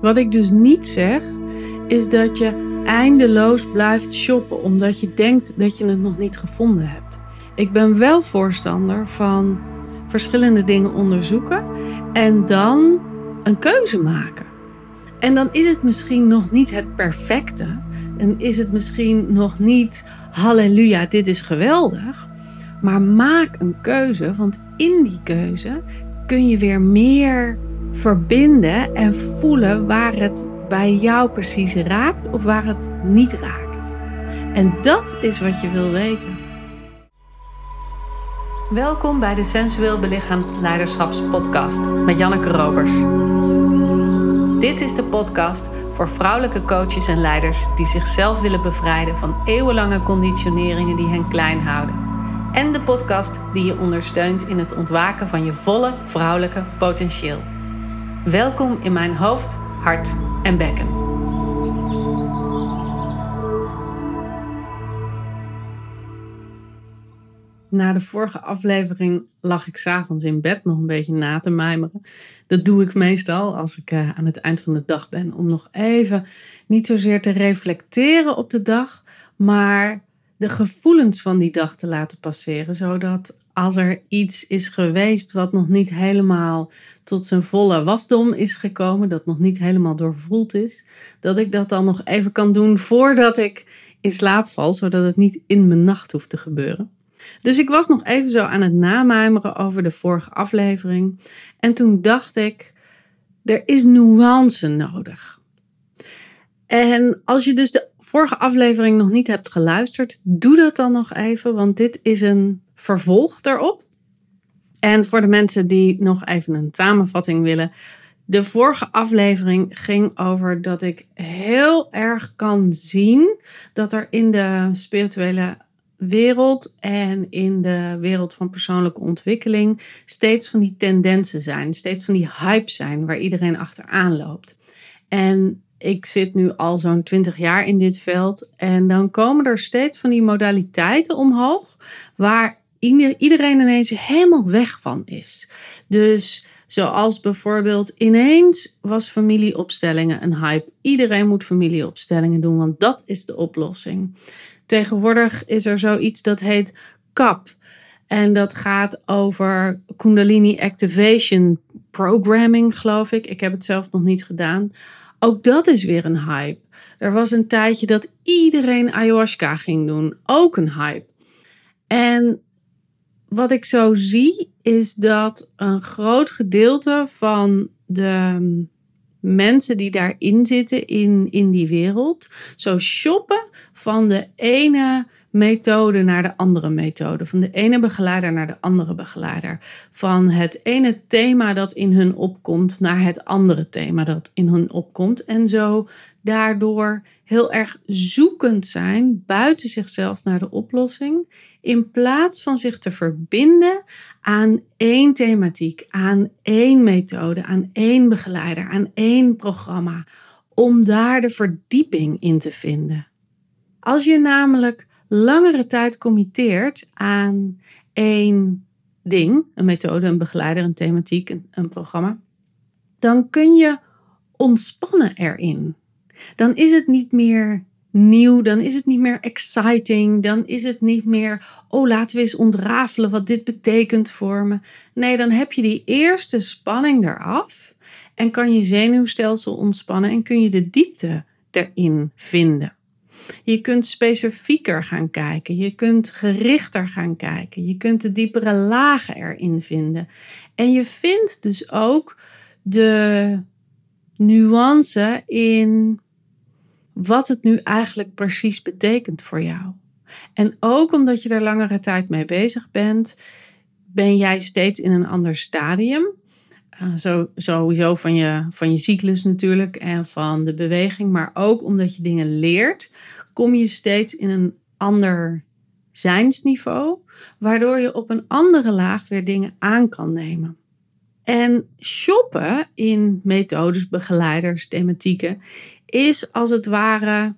Wat ik dus niet zeg, is dat je eindeloos blijft shoppen omdat je denkt dat je het nog niet gevonden hebt. Ik ben wel voorstander van verschillende dingen onderzoeken en dan een keuze maken. En dan is het misschien nog niet het perfecte. En is het misschien nog niet halleluja, dit is geweldig. Maar maak een keuze, want in die keuze kun je weer meer verbinden en voelen waar het bij jou precies raakt of waar het niet raakt. En dat is wat je wil weten. Welkom bij de Sensueel Belichaamd Leiderschapspodcast met Janneke Robers. Dit is de podcast voor vrouwelijke coaches en leiders die zichzelf willen bevrijden van eeuwenlange conditioneringen die hen klein houden. En de podcast die je ondersteunt in het ontwaken van je volle vrouwelijke potentieel. Welkom in mijn hoofd, hart en bekken. Na de vorige aflevering lag ik s'avonds in bed nog een beetje na te mijmeren. Dat doe ik meestal als ik uh, aan het eind van de dag ben. Om nog even niet zozeer te reflecteren op de dag, maar de gevoelens van die dag te laten passeren. Zodat als er iets is geweest wat nog niet helemaal tot zijn volle wasdom is gekomen, dat nog niet helemaal doorvoeld is, dat ik dat dan nog even kan doen voordat ik in slaap val, zodat het niet in mijn nacht hoeft te gebeuren. Dus ik was nog even zo aan het namijmeren over de vorige aflevering. En toen dacht ik, er is nuance nodig. En als je dus de vorige aflevering nog niet hebt geluisterd, doe dat dan nog even, want dit is een vervolg daarop. En voor de mensen die nog even een samenvatting willen. De vorige aflevering ging over dat ik heel erg kan zien dat er in de spirituele wereld en in de wereld van persoonlijke ontwikkeling steeds van die tendensen zijn, steeds van die hype zijn waar iedereen achteraan loopt. En ik zit nu al zo'n 20 jaar in dit veld en dan komen er steeds van die modaliteiten omhoog waar iedereen ineens helemaal weg van is. Dus zoals bijvoorbeeld ineens was familieopstellingen een hype. Iedereen moet familieopstellingen doen, want dat is de oplossing. Tegenwoordig is er zoiets dat heet CAP. En dat gaat over Kundalini Activation Programming, geloof ik. Ik heb het zelf nog niet gedaan. Ook dat is weer een hype. Er was een tijdje dat iedereen ayahuasca ging doen. Ook een hype. En wat ik zo zie, is dat een groot gedeelte van de mensen die daarin zitten in, in die wereld, zo shoppen van de ene methode naar de andere methode. Van de ene begeleider naar de andere begeleider. Van het ene thema dat in hun opkomt naar het andere thema dat in hun opkomt. En zo daardoor heel erg zoekend zijn buiten zichzelf naar de oplossing. In plaats van zich te verbinden aan één thematiek, aan één methode, aan één begeleider, aan één programma. Om daar de verdieping in te vinden. Als je namelijk langere tijd committeert aan één ding, een methode, een begeleider, een thematiek, een, een programma, dan kun je ontspannen erin. Dan is het niet meer nieuw, dan is het niet meer exciting, dan is het niet meer, oh laten we eens ontrafelen wat dit betekent voor me. Nee, dan heb je die eerste spanning eraf en kan je zenuwstelsel ontspannen en kun je de diepte erin vinden. Je kunt specifieker gaan kijken. Je kunt gerichter gaan kijken. Je kunt de diepere lagen erin vinden. En je vindt dus ook de nuance in wat het nu eigenlijk precies betekent voor jou. En ook omdat je er langere tijd mee bezig bent, ben jij steeds in een ander stadium. Zo, sowieso van je, van je cyclus natuurlijk en van de beweging, maar ook omdat je dingen leert, kom je steeds in een ander zijnsniveau, waardoor je op een andere laag weer dingen aan kan nemen. En shoppen in methodes, begeleiders, thematieken is als het ware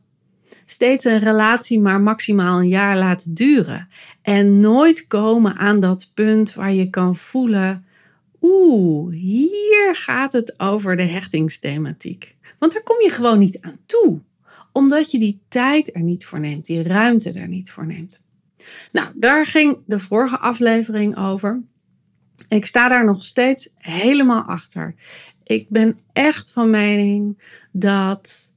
steeds een relatie maar maximaal een jaar laten duren. En nooit komen aan dat punt waar je kan voelen: oeh, hier gaat het over de hechtingsthematiek. Want daar kom je gewoon niet aan toe. Omdat je die tijd er niet voor neemt, die ruimte er niet voor neemt. Nou, daar ging de vorige aflevering over. Ik sta daar nog steeds helemaal achter. Ik ben echt van mening dat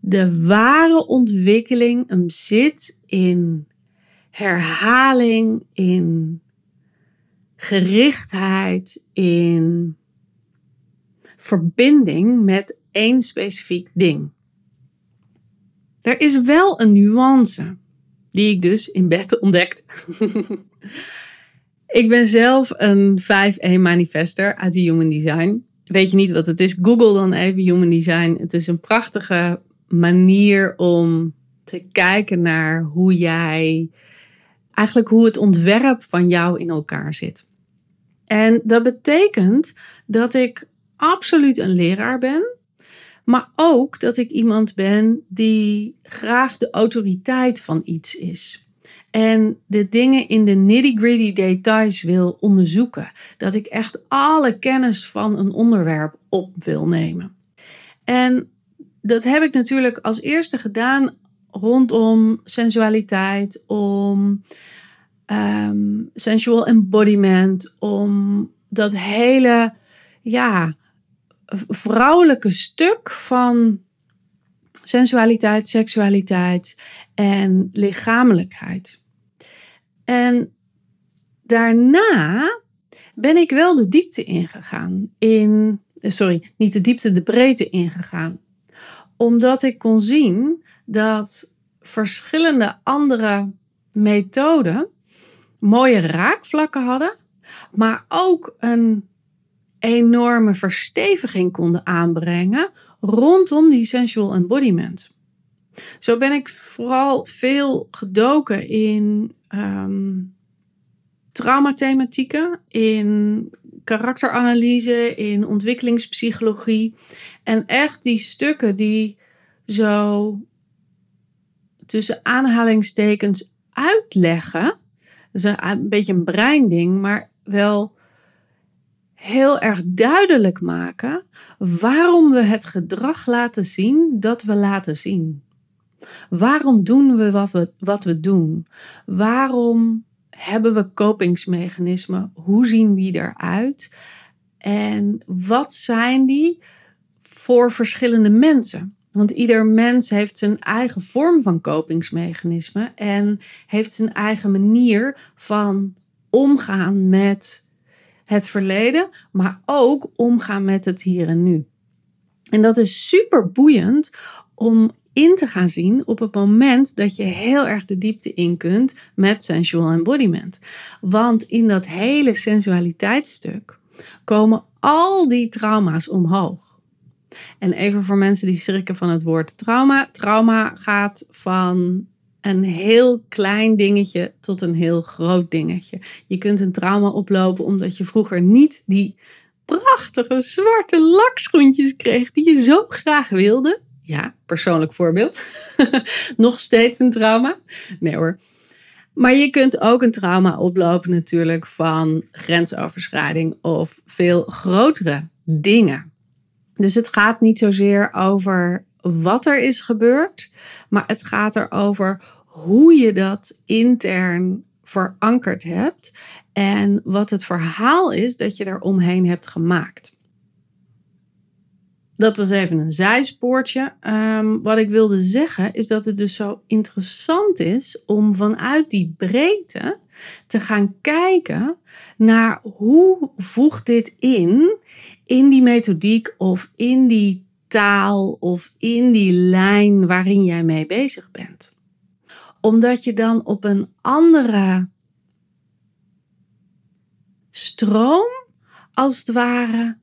de ware ontwikkeling hem zit in herhaling, in gerichtheid, in verbinding met één specifiek ding. Er is wel een nuance, die ik dus in bed ontdekt. ik ben zelf een 5-1 manifester uit de Human Design. Weet je niet wat het is? Google dan even Human Design. Het is een prachtige manier om te kijken naar hoe jij, eigenlijk hoe het ontwerp van jou in elkaar zit. En dat betekent dat ik absoluut een leraar ben, maar ook dat ik iemand ben die graag de autoriteit van iets is. En de dingen in de nitty-gritty details wil onderzoeken. Dat ik echt alle kennis van een onderwerp op wil nemen. En dat heb ik natuurlijk als eerste gedaan rondom sensualiteit, om um, sensual embodiment, om dat hele ja, vrouwelijke stuk van sensualiteit, seksualiteit en lichamelijkheid. En daarna ben ik wel de diepte ingegaan. In, sorry, niet de diepte, de breedte ingegaan. Omdat ik kon zien dat verschillende andere methoden mooie raakvlakken hadden, maar ook een enorme versteviging konden aanbrengen rondom die sensual embodiment. Zo ben ik vooral veel gedoken in um, traumathematieken, in karakteranalyse, in ontwikkelingspsychologie. En echt die stukken die zo tussen aanhalingstekens uitleggen. Is een, een beetje een breinding, maar wel heel erg duidelijk maken waarom we het gedrag laten zien dat we laten zien. Waarom doen we wat we, wat we doen? Waarom hebben we kopingsmechanismen? Hoe zien die eruit? En wat zijn die voor verschillende mensen? Want ieder mens heeft zijn eigen vorm van kopingsmechanisme en heeft zijn eigen manier van omgaan met het verleden, maar ook omgaan met het hier en nu. En dat is super boeiend om in te gaan zien op het moment dat je heel erg de diepte in kunt met sensual embodiment. Want in dat hele sensualiteitsstuk komen al die trauma's omhoog. En even voor mensen die schrikken van het woord trauma. Trauma gaat van een heel klein dingetje tot een heel groot dingetje. Je kunt een trauma oplopen omdat je vroeger niet die prachtige zwarte lakschoentjes kreeg die je zo graag wilde. Ja, persoonlijk voorbeeld. Nog steeds een trauma. Nee hoor. Maar je kunt ook een trauma oplopen natuurlijk van grensoverschrijding of veel grotere dingen. Dus het gaat niet zozeer over wat er is gebeurd, maar het gaat erover hoe je dat intern verankerd hebt en wat het verhaal is dat je er omheen hebt gemaakt. Dat was even een zijspoortje. Um, wat ik wilde zeggen is dat het dus zo interessant is om vanuit die breedte te gaan kijken naar hoe voegt dit in in die methodiek of in die taal of in die lijn waarin jij mee bezig bent. Omdat je dan op een andere stroom, als het ware,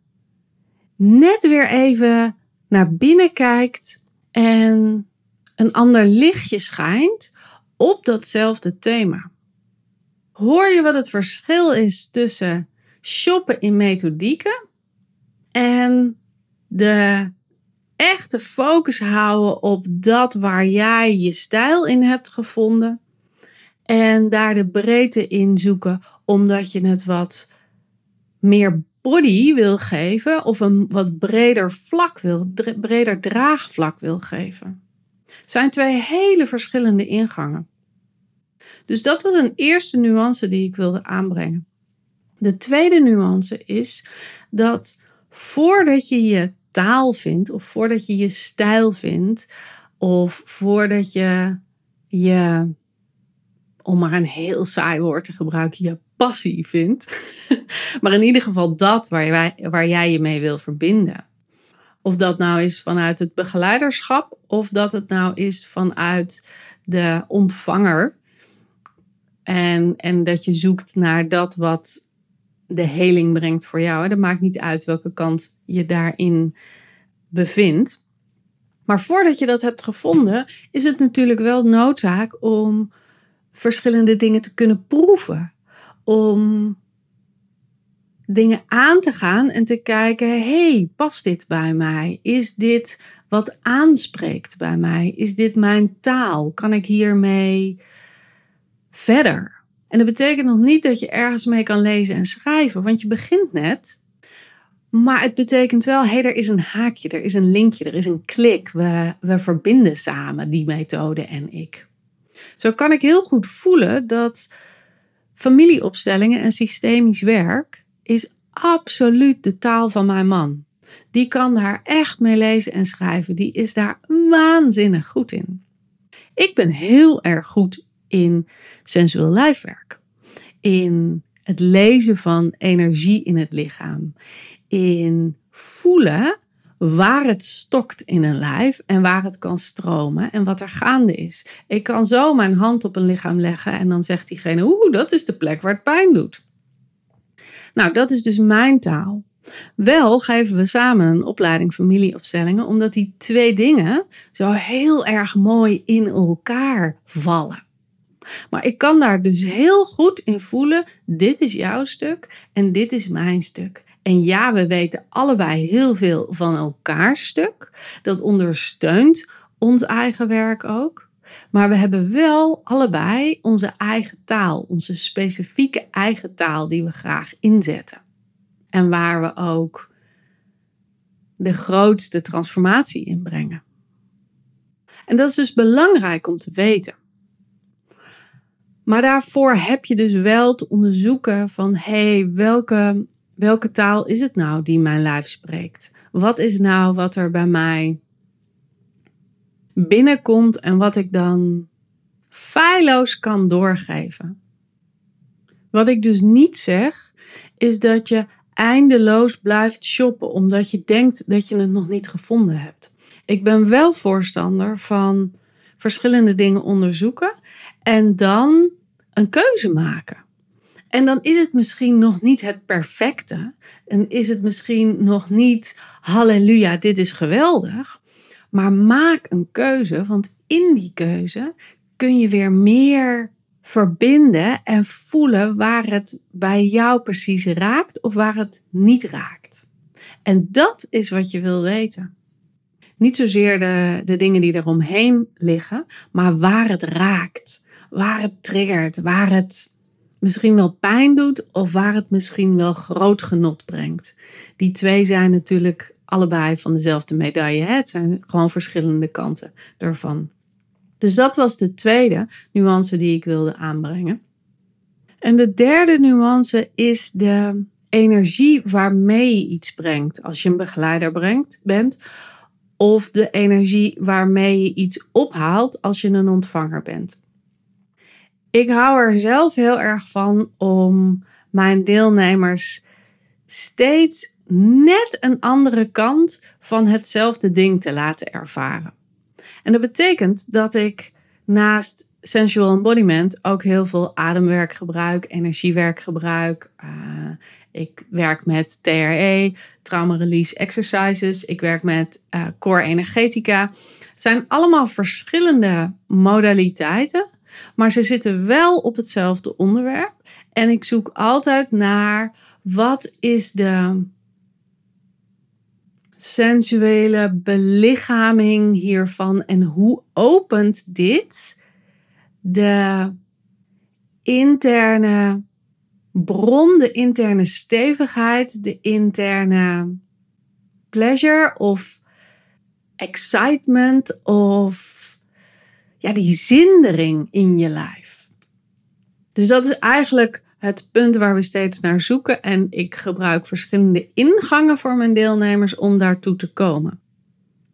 net weer even naar binnen kijkt en een ander lichtje schijnt op datzelfde thema. Hoor je wat het verschil is tussen shoppen in methodieken en de echte focus houden op dat waar jij je stijl in hebt gevonden en daar de breedte in zoeken omdat je het wat meer body wil geven of een wat breder vlak wil, breder draagvlak wil geven. Zijn twee hele verschillende ingangen. Dus dat was een eerste nuance die ik wilde aanbrengen. De tweede nuance is dat voordat je je taal vindt, of voordat je je stijl vindt, of voordat je je, om maar een heel saai woord te gebruiken, je passie vindt, maar in ieder geval dat waar, jij, waar jij je mee wil verbinden. Of dat nou is vanuit het begeleiderschap, of dat het nou is vanuit de ontvanger. En, en dat je zoekt naar dat wat de heling brengt voor jou. Dat maakt niet uit welke kant je daarin bevindt. Maar voordat je dat hebt gevonden, is het natuurlijk wel noodzaak om verschillende dingen te kunnen proeven. Om dingen aan te gaan en te kijken: hey, past dit bij mij? Is dit wat aanspreekt bij mij? Is dit mijn taal? Kan ik hiermee verder? En dat betekent nog niet dat je ergens mee kan lezen en schrijven, want je begint net. Maar het betekent wel, hé, hey, er is een haakje, er is een linkje, er is een klik. We, we verbinden samen die methode en ik. Zo kan ik heel goed voelen dat familieopstellingen en systemisch werk is absoluut de taal van mijn man. Die kan daar echt mee lezen en schrijven. Die is daar waanzinnig goed in. Ik ben heel erg goed in sensueel lijfwerk. In het lezen van energie in het lichaam. In voelen waar het stokt in een lijf en waar het kan stromen en wat er gaande is. Ik kan zo mijn hand op een lichaam leggen en dan zegt diegene: Oeh, dat is de plek waar het pijn doet. Nou, dat is dus mijn taal. Wel geven we samen een opleiding familieopstellingen, omdat die twee dingen zo heel erg mooi in elkaar vallen. Maar ik kan daar dus heel goed in voelen: dit is jouw stuk en dit is mijn stuk. En ja, we weten allebei heel veel van elkaars stuk. Dat ondersteunt ons eigen werk ook. Maar we hebben wel allebei onze eigen taal, onze specifieke eigen taal die we graag inzetten. En waar we ook de grootste transformatie in brengen. En dat is dus belangrijk om te weten. Maar daarvoor heb je dus wel te onderzoeken van hé, hey, welke, welke taal is het nou die mijn lijf spreekt? Wat is nou wat er bij mij binnenkomt en wat ik dan feilloos kan doorgeven? Wat ik dus niet zeg, is dat je eindeloos blijft shoppen omdat je denkt dat je het nog niet gevonden hebt. Ik ben wel voorstander van verschillende dingen onderzoeken en dan een keuze maken. En dan is het misschien nog niet het perfecte. En is het misschien nog niet halleluja, dit is geweldig. Maar maak een keuze, want in die keuze kun je weer meer verbinden en voelen waar het bij jou precies raakt of waar het niet raakt. En dat is wat je wil weten. Niet zozeer de, de dingen die eromheen liggen, maar waar het raakt waar het triggert, waar het misschien wel pijn doet of waar het misschien wel groot genot brengt. Die twee zijn natuurlijk allebei van dezelfde medaille. Het zijn gewoon verschillende kanten ervan. Dus dat was de tweede nuance die ik wilde aanbrengen. En de derde nuance is de energie waarmee je iets brengt als je een begeleider brengt, bent. Of de energie waarmee je iets ophaalt als je een ontvanger bent ik hou er zelf heel erg van om mijn deelnemers steeds net een andere kant van hetzelfde ding te laten ervaren. En dat betekent dat ik naast sensual embodiment ook heel veel ademwerk gebruik, energiewerk gebruik. Uh, ik werk met TRE, trauma release exercises. Ik werk met uh, core energetica. Het zijn allemaal verschillende modaliteiten maar ze zitten wel op hetzelfde onderwerp. En ik zoek altijd naar wat is de sensuele belichaming hiervan en hoe opent dit de interne bron, de interne stevigheid, de interne pleasure of excitement of ja, die zindering in je lijf. Dus dat is eigenlijk het punt waar we steeds naar zoeken. En ik gebruik verschillende ingangen voor mijn deelnemers om daartoe te komen.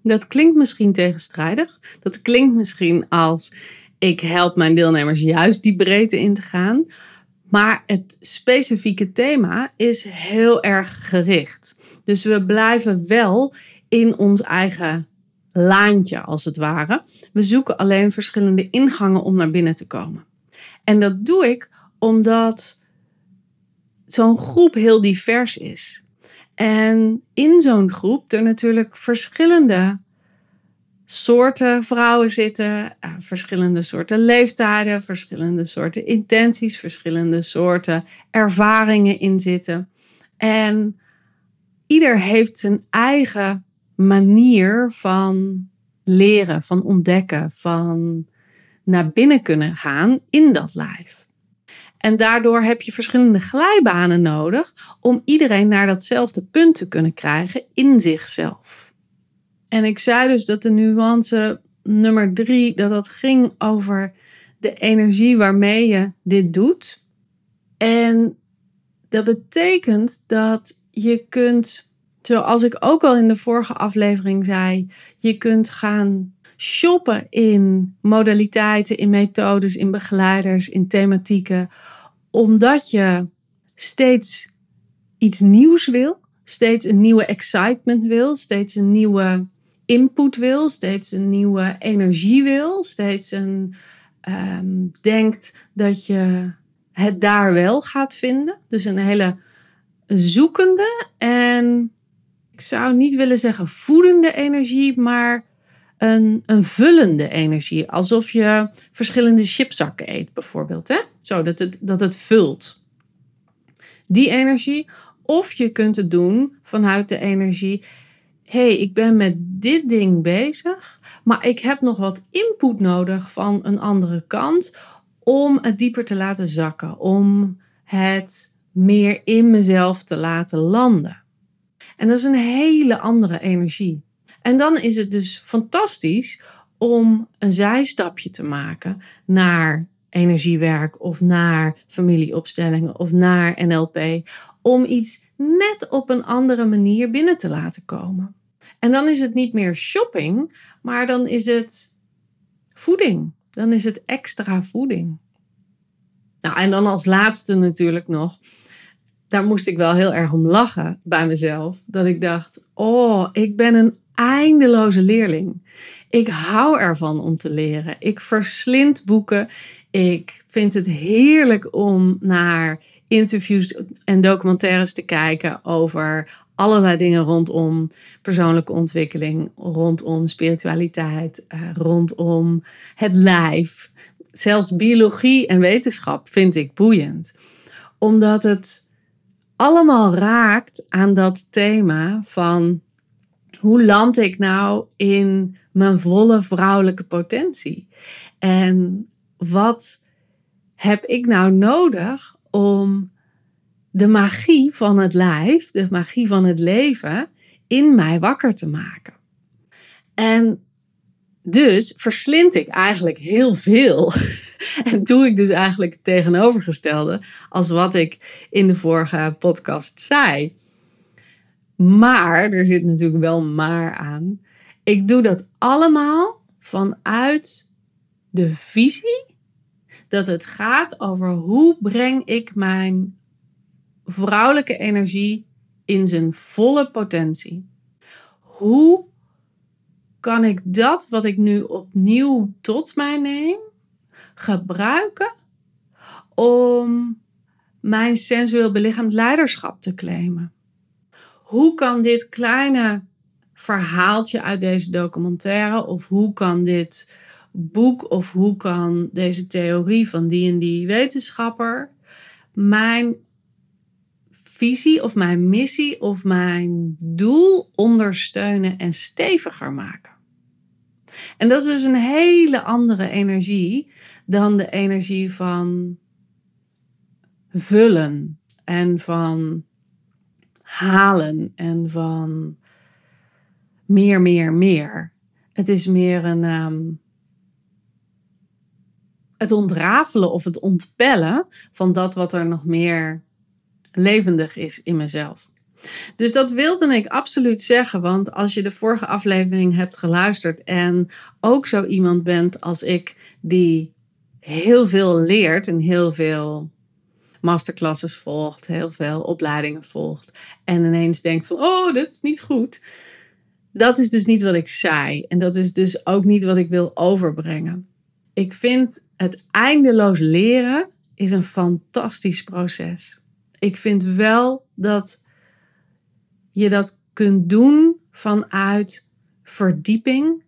Dat klinkt misschien tegenstrijdig. Dat klinkt misschien als ik help mijn deelnemers juist die breedte in te gaan. Maar het specifieke thema is heel erg gericht. Dus we blijven wel in ons eigen laantje, als het ware. We zoeken alleen verschillende ingangen om naar binnen te komen. En dat doe ik omdat zo'n groep heel divers is. En in zo'n groep er natuurlijk verschillende soorten vrouwen zitten, eh, verschillende soorten leeftijden, verschillende soorten intenties, verschillende soorten ervaringen in zitten. En ieder heeft zijn eigen manier van leren, van ontdekken, van naar binnen kunnen gaan in dat lijf. En daardoor heb je verschillende glijbanen nodig om iedereen naar datzelfde punt te kunnen krijgen in zichzelf. En ik zei dus dat de nuance nummer drie, dat dat ging over de energie waarmee je dit doet. En dat betekent dat je kunt, zoals ik ook al in de vorige aflevering zei, je kunt gaan shoppen in modaliteiten, in methodes, in begeleiders, in thematieken, omdat je steeds iets nieuws wil, steeds een nieuwe excitement wil, steeds een nieuwe input wil, steeds een nieuwe energie wil, steeds een um, denkt dat je het daar wel gaat vinden. Dus een hele zoekende en ik zou niet willen zeggen voedende energie, maar een, een vullende energie. Alsof je verschillende chipzakken eet, bijvoorbeeld. Hè? Zo dat het, dat het vult. Die energie. Of je kunt het doen vanuit de energie hey, ik ben met dit ding bezig, maar ik heb nog wat input nodig van een andere kant om het dieper te laten zakken, om het meer in mezelf te laten landen. En dat is een hele andere energie. En dan is het dus fantastisch om een zijstapje te maken naar energiewerk of naar familieopstellingen of naar NLP, om iets net op een andere manier binnen te laten komen. En dan is het niet meer shopping, maar dan is het voeding. Dan is het extra voeding. Nou, en dan als laatste natuurlijk nog. Daar moest ik wel heel erg om lachen bij mezelf. Dat ik dacht: Oh, ik ben een eindeloze leerling. Ik hou ervan om te leren. Ik verslind boeken. Ik vind het heerlijk om naar interviews en documentaires te kijken over allerlei dingen rondom persoonlijke ontwikkeling, rondom spiritualiteit, uh, rondom het lijf. Zelfs biologie en wetenschap vind ik boeiend. Omdat het allemaal raakt aan dat thema van hoe land ik nou in mijn volle vrouwelijke potentie? En wat heb ik nou nodig om de magie van het lijf, de magie van het leven, in mij wakker te maken. En dus verslind ik eigenlijk heel veel. en doe ik dus eigenlijk het tegenovergestelde als wat ik in de vorige podcast zei. Maar, er zit natuurlijk wel maar aan. Ik doe dat allemaal vanuit de visie dat het gaat over hoe breng ik mijn vrouwelijke energie in zijn volle potentie. Hoe kan ik dat wat ik nu opnieuw tot mij neem gebruiken om mijn sensueel belichaamd leiderschap te claimen? Hoe kan dit kleine verhaaltje uit deze documentaire of hoe kan dit boek of hoe kan deze theorie van die en die wetenschapper mijn visie of mijn missie of mijn doel ondersteunen en steviger maken. En dat is dus een hele andere energie dan de energie van vullen en van halen en van meer, meer, meer. Het is meer een. Ehm, het ontrafelen of het ontpellen van dat wat er nog meer levendig is in mezelf. Dus dat wilde ik absoluut zeggen, want als je de vorige aflevering hebt geluisterd en ook zo iemand bent als ik die heel veel leert en heel veel masterclasses volgt, heel veel opleidingen volgt en ineens denkt van oh, dat is niet goed. Dat is dus niet wat ik zei en dat is dus ook niet wat ik wil overbrengen. Ik vind het eindeloos leren is een fantastisch proces. Ik vind wel dat je dat kunt doen vanuit verdieping,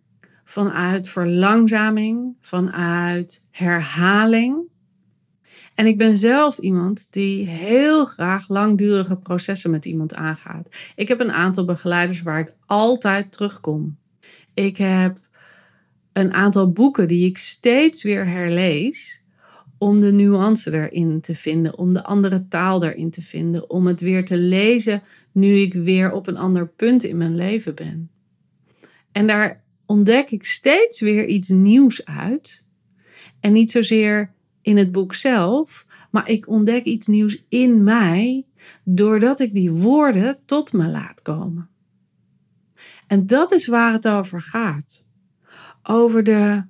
vanuit verlangzaming, vanuit herhaling. En ik ben zelf iemand die heel graag langdurige processen met iemand aangaat. Ik heb een aantal begeleiders waar ik altijd terugkom. Ik heb een aantal boeken die ik steeds weer herlees om de nuance erin te vinden, om de andere taal erin te vinden, om het weer te lezen nu ik weer op een ander punt in mijn leven ben. En daar ontdek ik steeds weer iets nieuws uit. En niet zozeer in het boek zelf, maar ik ontdek iets nieuws in mij doordat ik die woorden tot me laat komen. En dat is waar het over gaat. Over de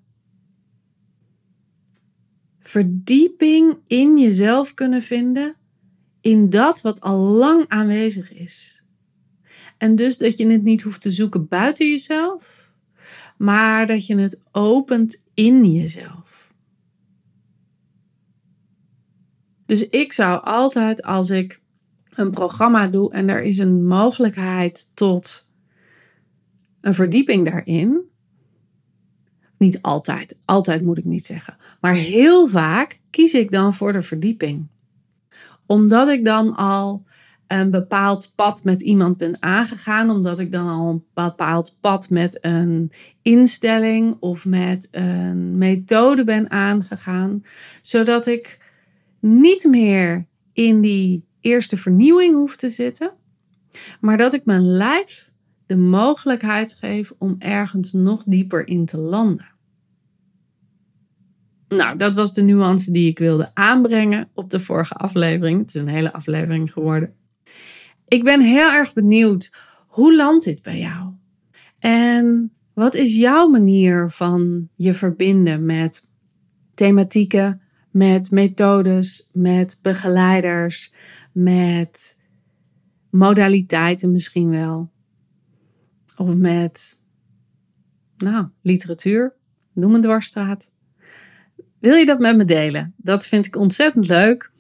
verdieping in jezelf kunnen vinden in dat wat al lang aanwezig is. En dus dat je het niet hoeft te zoeken buiten jezelf, maar dat je het opent in jezelf. Dus ik zou altijd als ik een programma doe en er is een mogelijkheid tot een verdieping daarin. Niet altijd, altijd moet ik niet zeggen. Maar heel vaak kies ik dan voor de verdieping omdat ik dan al een bepaald pad met iemand ben aangegaan, omdat ik dan al een bepaald pad met een instelling of met een methode ben aangegaan, zodat ik niet meer in die eerste vernieuwing hoef te zitten, maar dat ik mijn lijf de mogelijkheid geef om ergens nog dieper in te landen. Nou, dat was de nuance die ik wilde aanbrengen op de vorige aflevering. Het is een hele aflevering geworden. Ik ben heel erg benieuwd, hoe landt dit bij jou? En wat is jouw manier van je verbinden met thematieken, met methodes, met begeleiders, met modaliteiten misschien wel? Of met, nou, literatuur, noem een dwarsstraat. Wil je dat met me delen? Dat vind ik ontzettend leuk.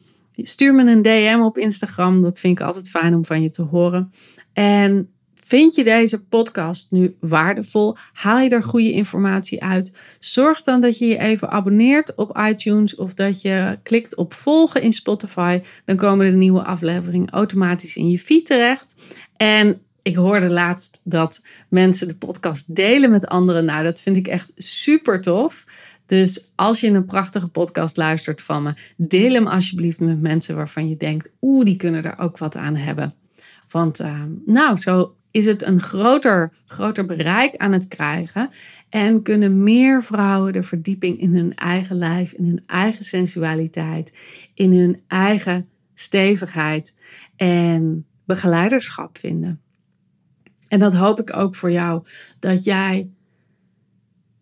Stuur me een DM op Instagram. Dat vind ik altijd fijn om van je te horen. En vind je deze podcast nu waardevol? Haal je er goede informatie uit? Zorg dan dat je je even abonneert op iTunes of dat je klikt op volgen in Spotify. Dan komen de nieuwe afleveringen automatisch in je feed terecht. En ik hoorde laatst dat mensen de podcast delen met anderen. Nou, dat vind ik echt super tof. Dus als je een prachtige podcast luistert van me, deel hem alsjeblieft met mensen waarvan je denkt, oeh, die kunnen er ook wat aan hebben. Want uh, nou, zo is het een groter, groter bereik aan het krijgen. En kunnen meer vrouwen de verdieping in hun eigen lijf, in hun eigen sensualiteit, in hun eigen stevigheid en begeleiderschap vinden. En dat hoop ik ook voor jou, dat jij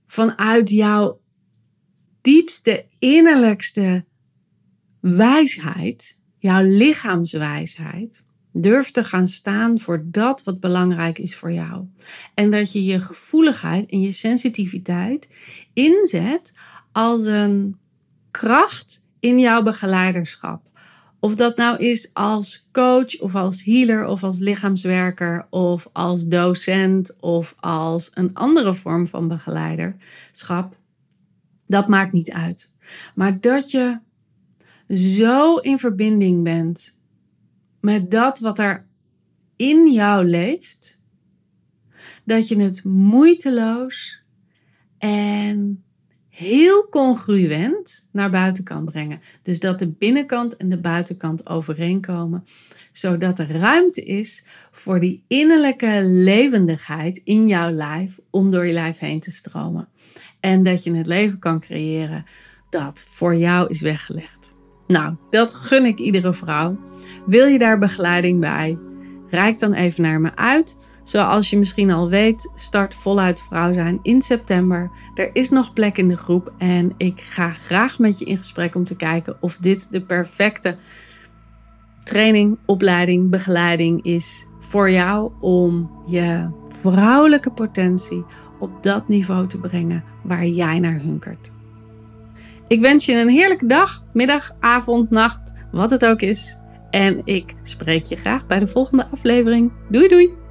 vanuit jouw diepste, innerlijkste wijsheid, jouw lichaamswijsheid, durft te gaan staan voor dat wat belangrijk is voor jou. En dat je je gevoeligheid en je sensitiviteit inzet als een kracht in jouw begeleiderschap. Of dat nou is als coach of als healer of als lichaamswerker of als docent of als een andere vorm van begeleiderschap. Dat maakt niet uit. Maar dat je zo in verbinding bent met dat wat er in jou leeft, dat je het moeiteloos en heel congruent naar buiten kan brengen. Dus dat de binnenkant en de buitenkant overeenkomen, zodat er ruimte is voor die innerlijke levendigheid in jouw lijf om door je lijf heen te stromen. En dat je het leven kan creëren dat voor jou is weggelegd. Nou, dat gun ik iedere vrouw. Wil je daar begeleiding bij? Rijk dan even naar me uit. Zoals je misschien al weet, start voluit vrouw zijn in september. Er is nog plek in de groep en ik ga graag met je in gesprek om te kijken of dit de perfecte training, opleiding, begeleiding is voor jou om je vrouwelijke potentie op dat niveau te brengen waar jij naar hunkert. Ik wens je een heerlijke dag, middag, avond, nacht, wat het ook is. En ik spreek je graag bij de volgende aflevering. Doei doei!